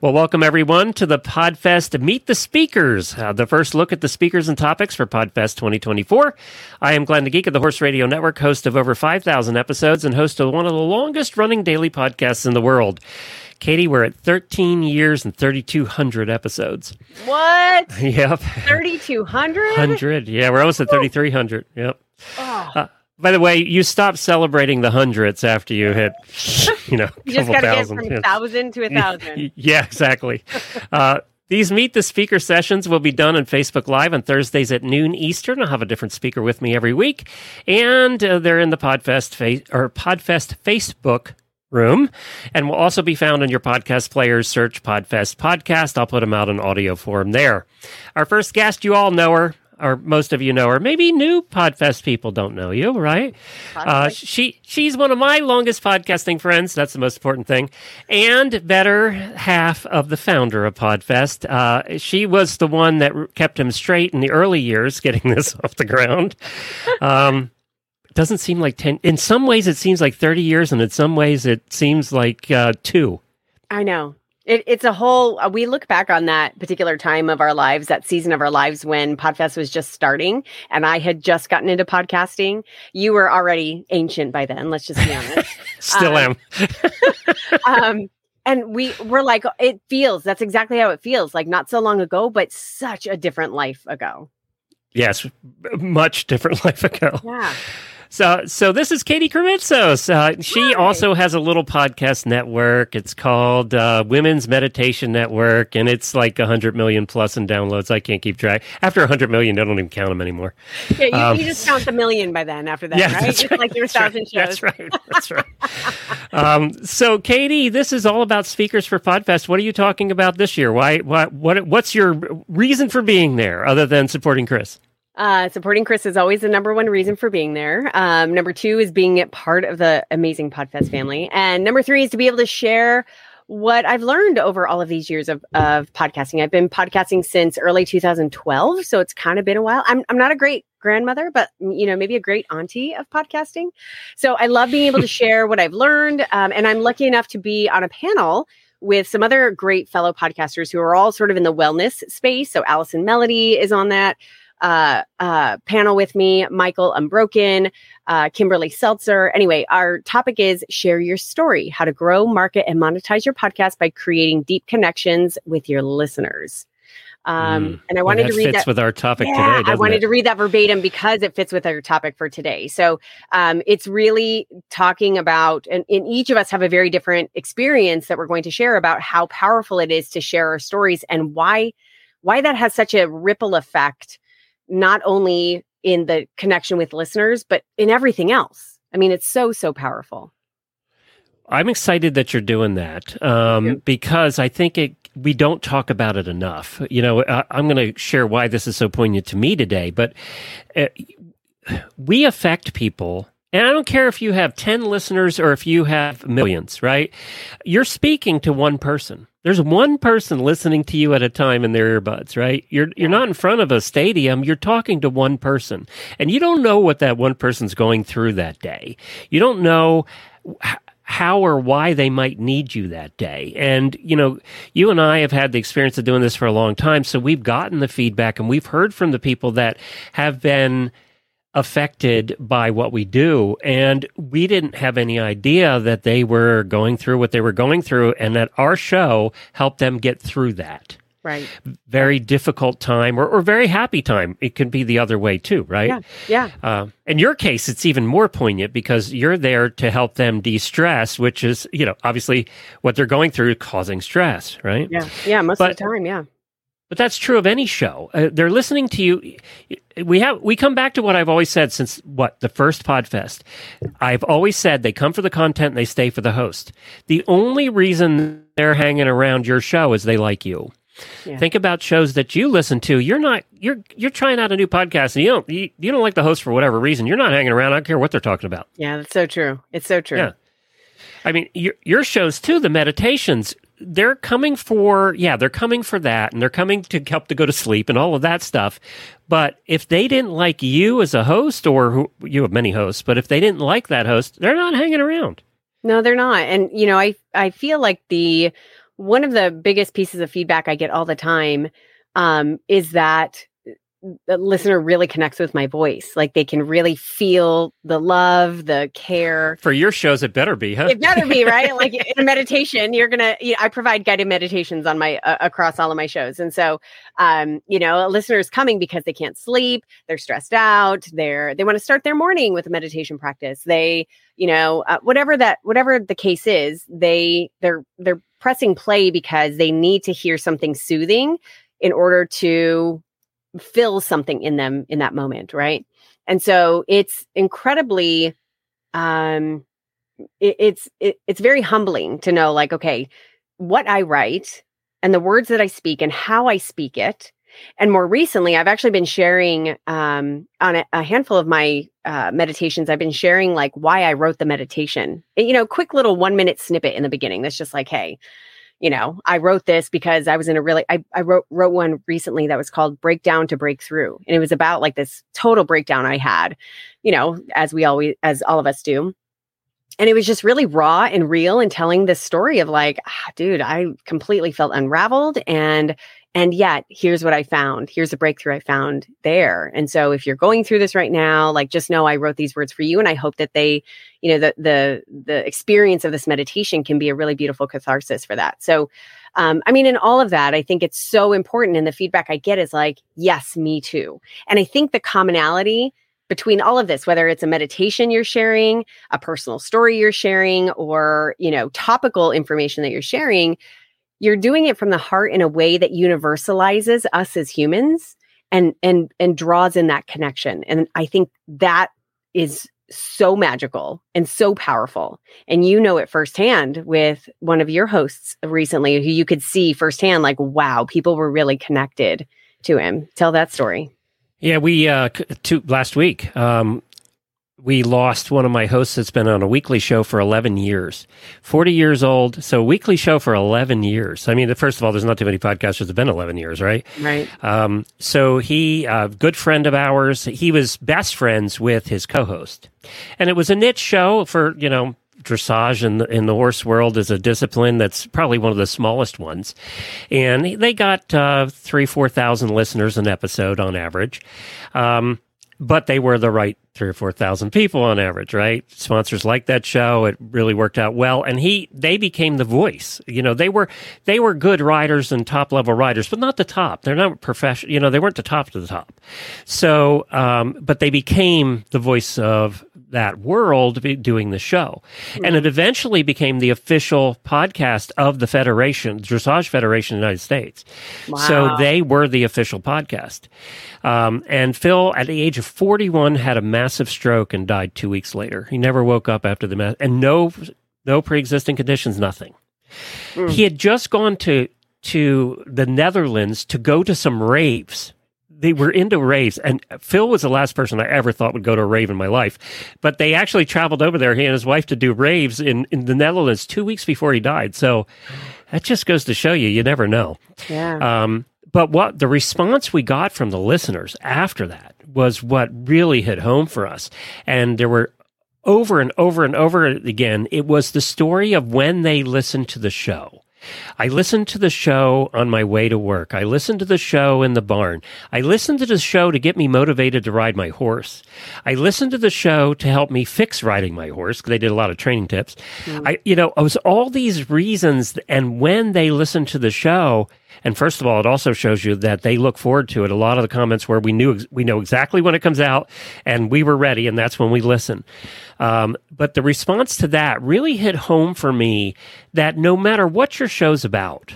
Well, welcome everyone to the Podfest Meet the Speakers, uh, the first look at the speakers and topics for Podfest 2024. I am Glenn the Geek of the Horse Radio Network, host of over 5,000 episodes and host of one of the longest running daily podcasts in the world. Katie, we're at 13 years and 3,200 episodes. What? Yep. 3,200? 100. Yeah, we're almost at 3,300. Yep. Oh. Uh, by the way, you stop celebrating the hundreds after you hit, you know, you just got to get from yeah. thousand to a thousand. Yeah, exactly. uh, these Meet the Speaker sessions will be done on Facebook Live on Thursdays at noon Eastern. I'll have a different speaker with me every week, and uh, they're in the Podfest fa- or Podfest Facebook room and will also be found in your podcast players. Search Podfest Podcast. I'll put them out in audio form there. Our first guest, you all know her or most of you know her. Maybe new Podfest people don't know you, right? Uh, she she's one of my longest podcasting friends. That's the most important thing, and better half of the founder of Podfest. Uh, she was the one that kept him straight in the early years, getting this off the ground. Um, doesn't seem like 10 in some ways it seems like 30 years and in some ways it seems like uh, two i know it, it's a whole, uh, we look back on that particular time of our lives, that season of our lives when Podfest was just starting and I had just gotten into podcasting. You were already ancient by then, let's just be honest. Still um, am. um, and we were like, it feels, that's exactly how it feels. Like not so long ago, but such a different life ago. Yes, much different life ago. Yeah. So, so this is Katie Krimitsos. Uh, she Hi. also has a little podcast network. It's called uh, Women's Meditation Network, and it's like 100 million plus in downloads. I can't keep track. After 100 million, I don't even count them anymore. Yeah, you, um, you just count the million by then after that, yeah, right? It's right, like your thousand right, shows. That's right. That's right. um, so, Katie, this is all about speakers for Podfest. What are you talking about this year? Why, why, what, what's your reason for being there other than supporting Chris? Uh, supporting Chris is always the number one reason for being there. Um, number two is being part of the amazing Podfest family. And number three is to be able to share what I've learned over all of these years of, of podcasting. I've been podcasting since early 2012. So it's kind of been a while. I'm, I'm not a great grandmother, but you know, maybe a great auntie of podcasting. So I love being able to share what I've learned. Um, and I'm lucky enough to be on a panel with some other great fellow podcasters who are all sort of in the wellness space. So Allison Melody is on that uh, uh, panel with me, Michael Unbroken, uh, Kimberly Seltzer. Anyway, our topic is share your story, how to grow, market, and monetize your podcast by creating deep connections with your listeners. Um, mm. And I wanted well, to read that with our topic yeah, today. I wanted it? to read that verbatim because it fits with our topic for today. So um, it's really talking about, and, and each of us have a very different experience that we're going to share about how powerful it is to share our stories and why why that has such a ripple effect not only in the connection with listeners, but in everything else. I mean, it's so, so powerful. I'm excited that you're doing that um, because I think it, we don't talk about it enough. You know, I, am going to share why this is so poignant to me today, but uh, we affect people and I don't care if you have 10 listeners or if you have millions, right? You're speaking to one person. There's one person listening to you at a time in their earbuds, right? You're you're not in front of a stadium, you're talking to one person. And you don't know what that one person's going through that day. You don't know how or why they might need you that day. And, you know, you and I have had the experience of doing this for a long time. So we've gotten the feedback and we've heard from the people that have been affected by what we do. And we didn't have any idea that they were going through what they were going through and that our show helped them get through that. Right. Very difficult time or, or very happy time. It can be the other way too, right? Yeah. Yeah. Uh, in your case, it's even more poignant because you're there to help them de stress, which is, you know, obviously what they're going through causing stress, right? Yeah. Yeah. Most but, of the time. Yeah. But that's true of any show. Uh, they're listening to you. We have we come back to what I've always said since what the first Podfest. I've always said they come for the content, and they stay for the host. The only reason they're hanging around your show is they like you. Yeah. Think about shows that you listen to. You're not you're you're trying out a new podcast and you don't you, you don't like the host for whatever reason. You're not hanging around. I don't care what they're talking about. Yeah, that's so true. It's so true. Yeah. I mean, your, your shows too, the meditations, they're coming for, yeah, they're coming for that and they're coming to help to go to sleep and all of that stuff. But if they didn't like you as a host or who, you have many hosts, but if they didn't like that host, they're not hanging around. No, they're not. And, you know, I, I feel like the, one of the biggest pieces of feedback I get all the time um, is that the listener really connects with my voice. Like they can really feel the love, the care. For your shows, it better be, huh? It better be, right? like in meditation, you're gonna. You know, I provide guided meditations on my uh, across all of my shows, and so, um, you know, a listener is coming because they can't sleep, they're stressed out, they're they want to start their morning with a meditation practice. They, you know, uh, whatever that whatever the case is, they they're they're pressing play because they need to hear something soothing in order to fill something in them in that moment right? And so it's incredibly um it, it's it, it's very humbling to know like okay what i write and the words that i speak and how i speak it. And more recently i've actually been sharing um on a, a handful of my uh, meditations i've been sharing like why i wrote the meditation. You know quick little one minute snippet in the beginning that's just like hey you know, I wrote this because I was in a really I, I wrote wrote one recently that was called Breakdown to Breakthrough. And it was about like this total breakdown I had, you know, as we always as all of us do. And it was just really raw and real and telling this story of like, ah, dude, I completely felt unraveled and and yet, here's what I found. Here's a breakthrough I found there. And so if you're going through this right now, like just know I wrote these words for you and I hope that they, you know, the the the experience of this meditation can be a really beautiful catharsis for that. So um, I mean, in all of that, I think it's so important. And the feedback I get is like, yes, me too. And I think the commonality between all of this whether it's a meditation you're sharing a personal story you're sharing or you know topical information that you're sharing you're doing it from the heart in a way that universalizes us as humans and and and draws in that connection. And i think that is so magical and so powerful. And you know it firsthand with one of your hosts recently who you could see firsthand like wow people were really connected to him. Tell that story. Yeah we uh to last week um we lost one of my hosts that's been on a weekly show for 11 years. 40 years old so weekly show for 11 years. I mean first of all there's not too many podcasters that have been 11 years right? Right. Um, so he a uh, good friend of ours he was best friends with his co-host. And it was a niche show for you know dressage in the, in the horse world is a discipline that's probably one of the smallest ones. And they got uh, three, 4,000 listeners an episode on average. Um, but they were the right three or four thousand people on average, right? Sponsors liked that show. It really worked out well, and he they became the voice. You know, they were they were good writers and top level writers, but not the top. They're not professional. You know, they weren't the top to the top. So, um, but they became the voice of that world doing the show. Mm-hmm. And it eventually became the official podcast of the Federation, Dressage Federation of the United States. Wow. So they were the official podcast. Um, and Phil, at the age of 41, had a massive stroke and died two weeks later. He never woke up after the ma- and no, no pre-existing conditions, nothing. Mm. He had just gone to to the Netherlands to go to some raves they were into raves, and Phil was the last person I ever thought would go to a rave in my life. But they actually traveled over there, he and his wife, to do raves in, in the Netherlands two weeks before he died. So that just goes to show you, you never know. Yeah. Um, but what the response we got from the listeners after that was what really hit home for us. And there were over and over and over again, it was the story of when they listened to the show I listened to the show on my way to work. I listened to the show in the barn. I listened to the show to get me motivated to ride my horse. I listened to the show to help me fix riding my horse because they did a lot of training tips. Mm. I, you know, it was all these reasons. And when they listened to the show, and first of all, it also shows you that they look forward to it. A lot of the comments where we knew we know exactly when it comes out, and we were ready, and that's when we listen. Um, but the response to that really hit home for me that no matter what your show's about,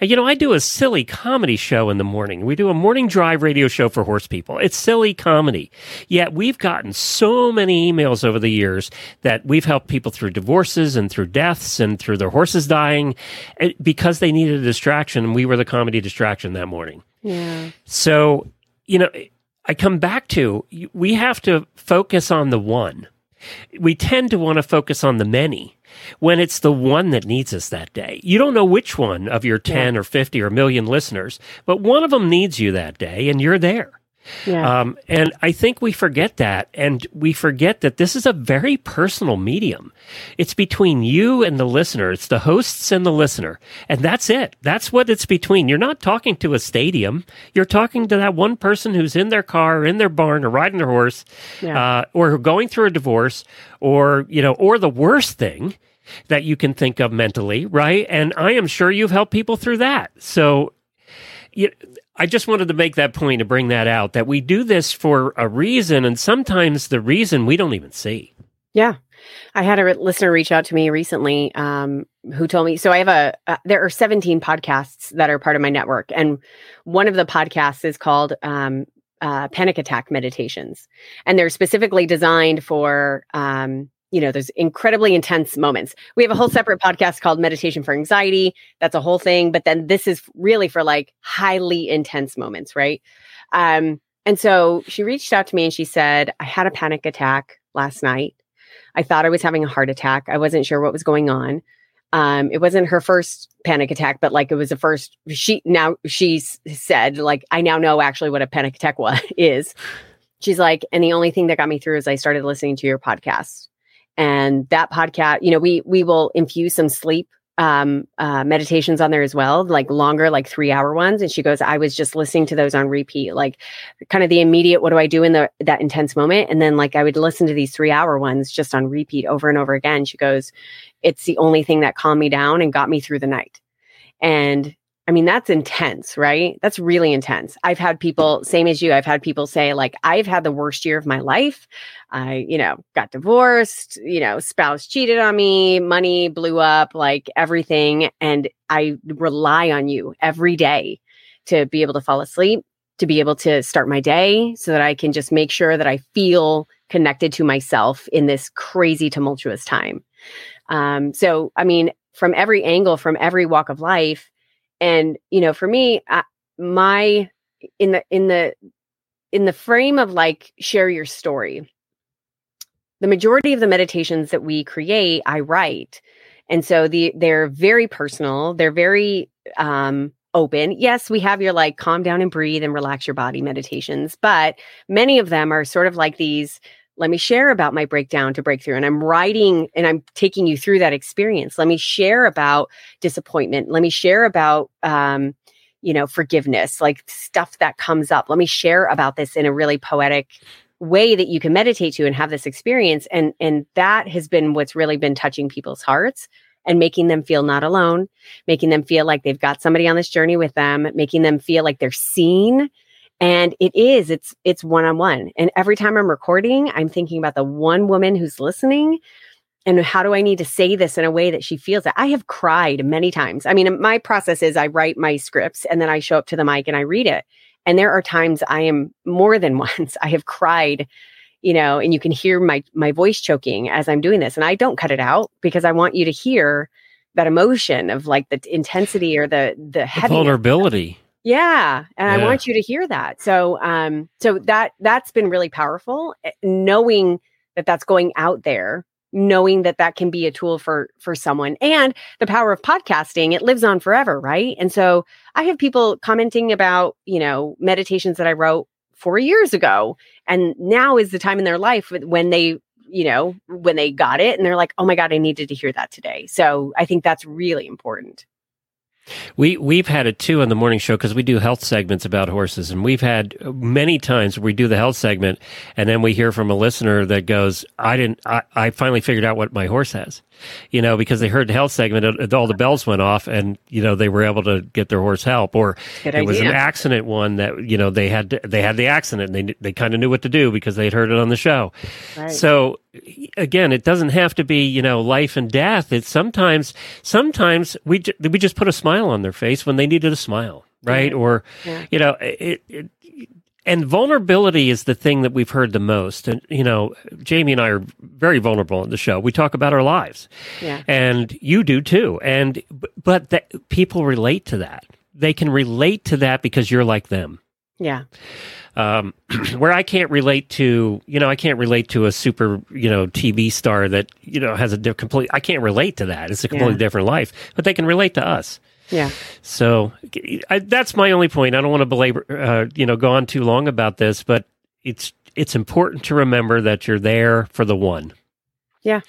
and, you know, I do a silly comedy show in the morning. We do a morning drive radio show for horse people. It's silly comedy. Yet we've gotten so many emails over the years that we've helped people through divorces and through deaths and through their horses dying eh, because they needed a distraction. And we were the comedy distraction that morning. Yeah. So, you know, I come back to we have to focus on the one. We tend to want to focus on the many when it's the one that needs us that day. You don't know which one of your 10 yeah. or 50 or million listeners, but one of them needs you that day and you're there. Yeah. Um, and I think we forget that. And we forget that this is a very personal medium. It's between you and the listener. It's the hosts and the listener. And that's it. That's what it's between. You're not talking to a stadium. You're talking to that one person who's in their car, or in their barn, or riding their horse, yeah. uh, or going through a divorce, or, you know, or the worst thing that you can think of mentally, right? And I am sure you've helped people through that. So, you, I just wanted to make that point to bring that out that we do this for a reason, and sometimes the reason we don't even see. Yeah. I had a listener reach out to me recently um, who told me so I have a uh, there are 17 podcasts that are part of my network and one of the podcasts is called um, uh, panic attack meditations and they're specifically designed for um, you know, there's incredibly intense moments. We have a whole separate podcast called Meditation for Anxiety. That's a whole thing. But then this is really for like highly intense moments, right? Um, and so she reached out to me and she said, I had a panic attack last night. I thought I was having a heart attack. I wasn't sure what was going on. Um, it wasn't her first panic attack, but like it was the first. She now she said like I now know actually what a panic attack was is. She's like, and the only thing that got me through is I started listening to your podcast and that podcast you know we we will infuse some sleep um uh meditations on there as well like longer like 3 hour ones. And she goes I was just listening to those on repeat. Like kind of the immediate what do I do in the that intense moment? And then like I would listen to these 3 hour ones just on repeat over and over again. She goes it's the only thing that calmed me down and got me through the night. And I mean, that's intense, right? That's really intense. I've had people, same as you, I've had people say, like, I've had the worst year of my life. I, you know, got divorced, you know, spouse cheated on me, money blew up, like everything. And I rely on you every day to be able to fall asleep, to be able to start my day so that I can just make sure that I feel connected to myself in this crazy, tumultuous time. Um, so, I mean, from every angle, from every walk of life, and you know for me I, my in the in the in the frame of like share your story the majority of the meditations that we create i write. And so the they're very personal they're very um open. Yes we have your like calm down and breathe and relax your body meditations but many of them are sort of like these let me share about my breakdown to breakthrough. And I'm writing and I'm taking you through that experience. Let me share about disappointment. Let me share about, um, you know, forgiveness, like stuff that comes up. Let me share about this in a really poetic way that you can meditate to and have this experience. And and that has been what's really been touching people's hearts and making them feel not alone, making them feel like they've got somebody on this journey with them, making them feel like they're seen and it is it's it's one-on-one. And every time i'm recording i'm thinking about the one woman who's listening and how do i need to say this in a way that she feels it? I have cried many times. I mean my process is i write my scripts and then i show up to the mic and i read it. And there are times i am more than once i have cried you know and you can hear my my voice choking as i'm doing this. And i don't cut it out because i want you to hear that emotion of like the intensity or the the, the vulnerability yeah, and yeah. I want you to hear that. So, um, so that that's been really powerful. Eh, knowing that that's going out there, knowing that that can be a tool for for someone, and the power of podcasting. It lives on forever, right? And so, I have people commenting about you know meditations that I wrote four years ago, and now is the time in their life when they you know when they got it and they're like, oh my god, I needed to hear that today. So, I think that's really important. We we've had it too on the morning show because we do health segments about horses, and we've had many times we do the health segment, and then we hear from a listener that goes, "I didn't. I, I finally figured out what my horse has," you know, because they heard the health segment, all the bells went off, and you know they were able to get their horse help. Or Good it idea. was an accident one that you know they had to, they had the accident, and they they kind of knew what to do because they'd heard it on the show. Right. So again, it doesn't have to be you know life and death. It's sometimes sometimes we we just put a smile on their face when they needed a smile, right? Or yeah. you know it, it and vulnerability is the thing that we've heard the most. And, you know, Jamie and I are very vulnerable on the show. We talk about our lives. Yeah. And you do too. And, but that people relate to that. They can relate to that because you're like them. Yeah. Um, where I can't relate to, you know, I can't relate to a super, you know, TV star that, you know, has a complete, I can't relate to that. It's a completely yeah. different life, but they can relate to us. Yeah. So I, that's my only point. I don't want to belabor, uh, you know, go on too long about this, but it's it's important to remember that you're there for the one. Yeah.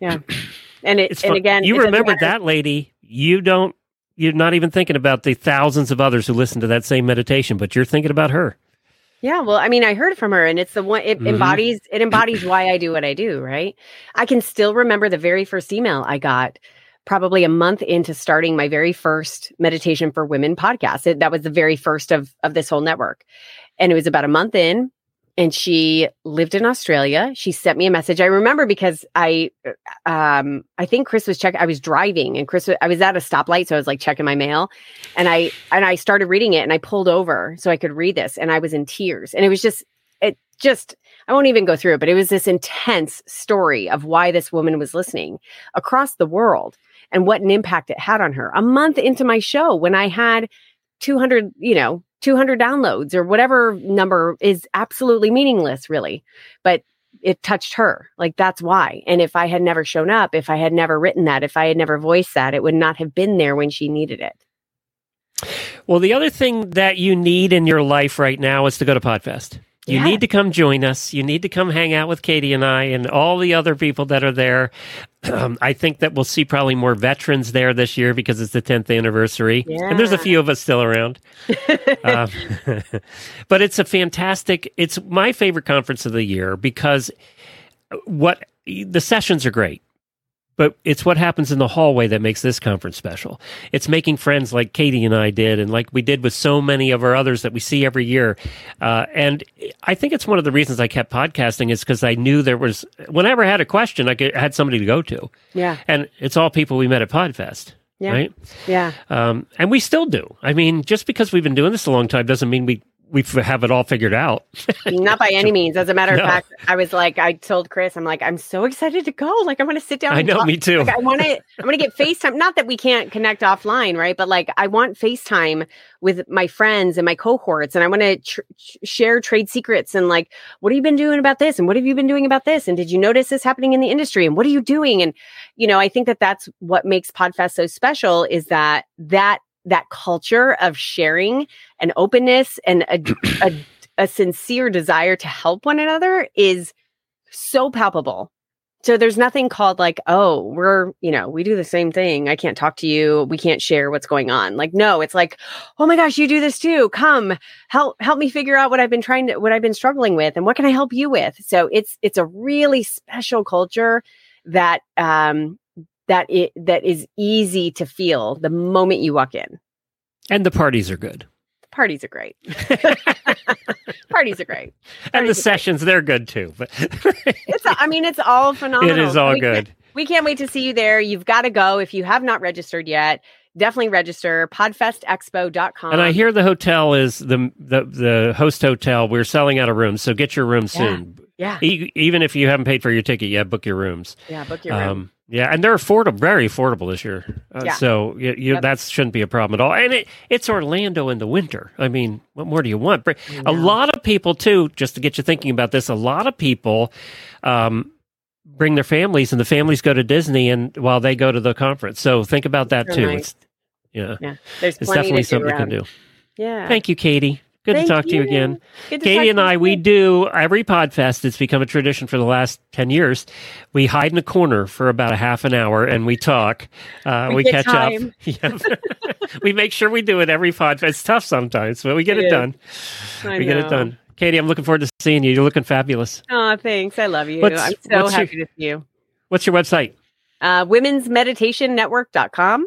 Yeah. And it, It's and fun- again, you doesn't remembered that lady. You don't. You're not even thinking about the thousands of others who listen to that same meditation, but you're thinking about her. Yeah, well, I mean, I heard from her, and it's the one it Mhm. embodies it embodies why I do what I do. Right? I can still remember the very first email I got, probably a month into starting my very first meditation for women podcast. It, that was the very first of of this whole network, and it was about a month in. And she lived in Australia. She sent me a message. I remember because I, um, I think Chris was checking. I was driving, and Chris, was, I was at a stoplight, so I was like checking my mail, and I and I started reading it and I pulled over so I could read this and I was in tears and it was just it just I won't even go through it but it was this intense story of why this woman was listening across the world and what an impact it had on her a month into my show when I had 200 you know 200 downloads or whatever number is absolutely meaningless really. But it touched her like that's why. And if I had never shown up if I had never written that if I had never voiced that it would not have been there when she needed it. Well, the other thing that you need in your life right now is to go to Podfest. You Yeah. need to come join us. You need to come hang out with Katie and I and all the other people that are there. Um, I think that we'll see probably more veterans there this year because it's the 10th anniversary. And there's a few of us still around. um, but it's a fantastic, it's my favorite conference of the year because what the sessions are great. But it's what happens in the hallway that makes this conference special. It's making friends like Katie and I did, and like we did with so many of our others that we see every year. Uh, and I think it's one of the reasons I kept podcasting is because I knew there was, whenever I had a question, I could, I had somebody to go to. yeah And it's all people we met at Podfest. Yeah. Right. yeah Um, and we still do. I mean, just because we've been doing this a long time doesn't mean we, we have it all figured out. Not by any means. As a matter of No. fact, I was like, I told Chris, I'm like, I'm so excited to go. Like, I want to sit down. I know, talk. me too. Like, I want to. I'm going to get FaceTime. Not that we can't connect offline, right? But like, I want FaceTime with my friends and my cohorts, and I want to tr- share trade secrets and like, what have you been doing about this, and what have you been doing about this, and did you notice this happening in the industry, and what are you doing? And you know, I think that that's what makes Podfest so special is that that that culture of sharing and openness and a, a a sincere desire to help one another is so palpable. So there's nothing called like, oh, we're, you know, we do the same thing. I can't talk to you. We can't share what's going on. Like, no, it's like, oh my gosh, you do this too. Come help, help me figure out what I've been trying to, what I've been struggling with and what can I help you with? So it's, it's a really special culture that, um, that it, that is easy to feel the moment you walk in. And the parties are good. Parties are great. Parties are great. and the Parties are great. sessions, they're good too. But It's, I mean, it's all phenomenal. it is all We can't- good. We can't wait to see you there. You've got to go. If you have not registered yet, definitely register. Podfestexpo.com. And I hear the hotel is the the the host hotel. We're selling out of rooms, so get your room Yeah. soon. Yeah. E- even if you haven't paid for your ticket yet, book your rooms. Yeah. Book your room. Um, yeah, and they're affordable, very affordable this year. Uh, Yeah. So you, you, Yep. that shouldn't be a problem at all. And it, it's Orlando in the winter. I mean, what more do you want? A lot of people, too, just to get you thinking about this, a lot of people um, bring their families, and the families go to Disney, and while they go to the conference. So think about that So too. nice. It's yeah, Yeah. There's it's definitely something do you can do. Yeah. Thank you, Katie. Good Thank to talk to you again. Good to talk Katie and you I, we do every podfest. It's become a tradition for the last 10 years. We hide in a corner for about a half an hour and we talk. Uh, We we catch time. up. We make sure we do it every podfest. It's tough sometimes, but we get It it, done. I we get it done. Katie, I'm looking forward to seeing you. You're looking fabulous. Oh, thanks. I love you. What's- I'm so what's your- happy to see you. What's your website? Uh, womensmeditationnetwork.com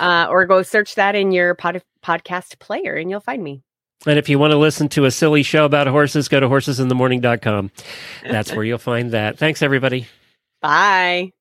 uh, or go search that in your pod- podcast player and you'll find me. And if you want to listen to a silly show about horses, go to horsesinthemorning.com. That's where you'll find that. Thanks, everybody. Bye.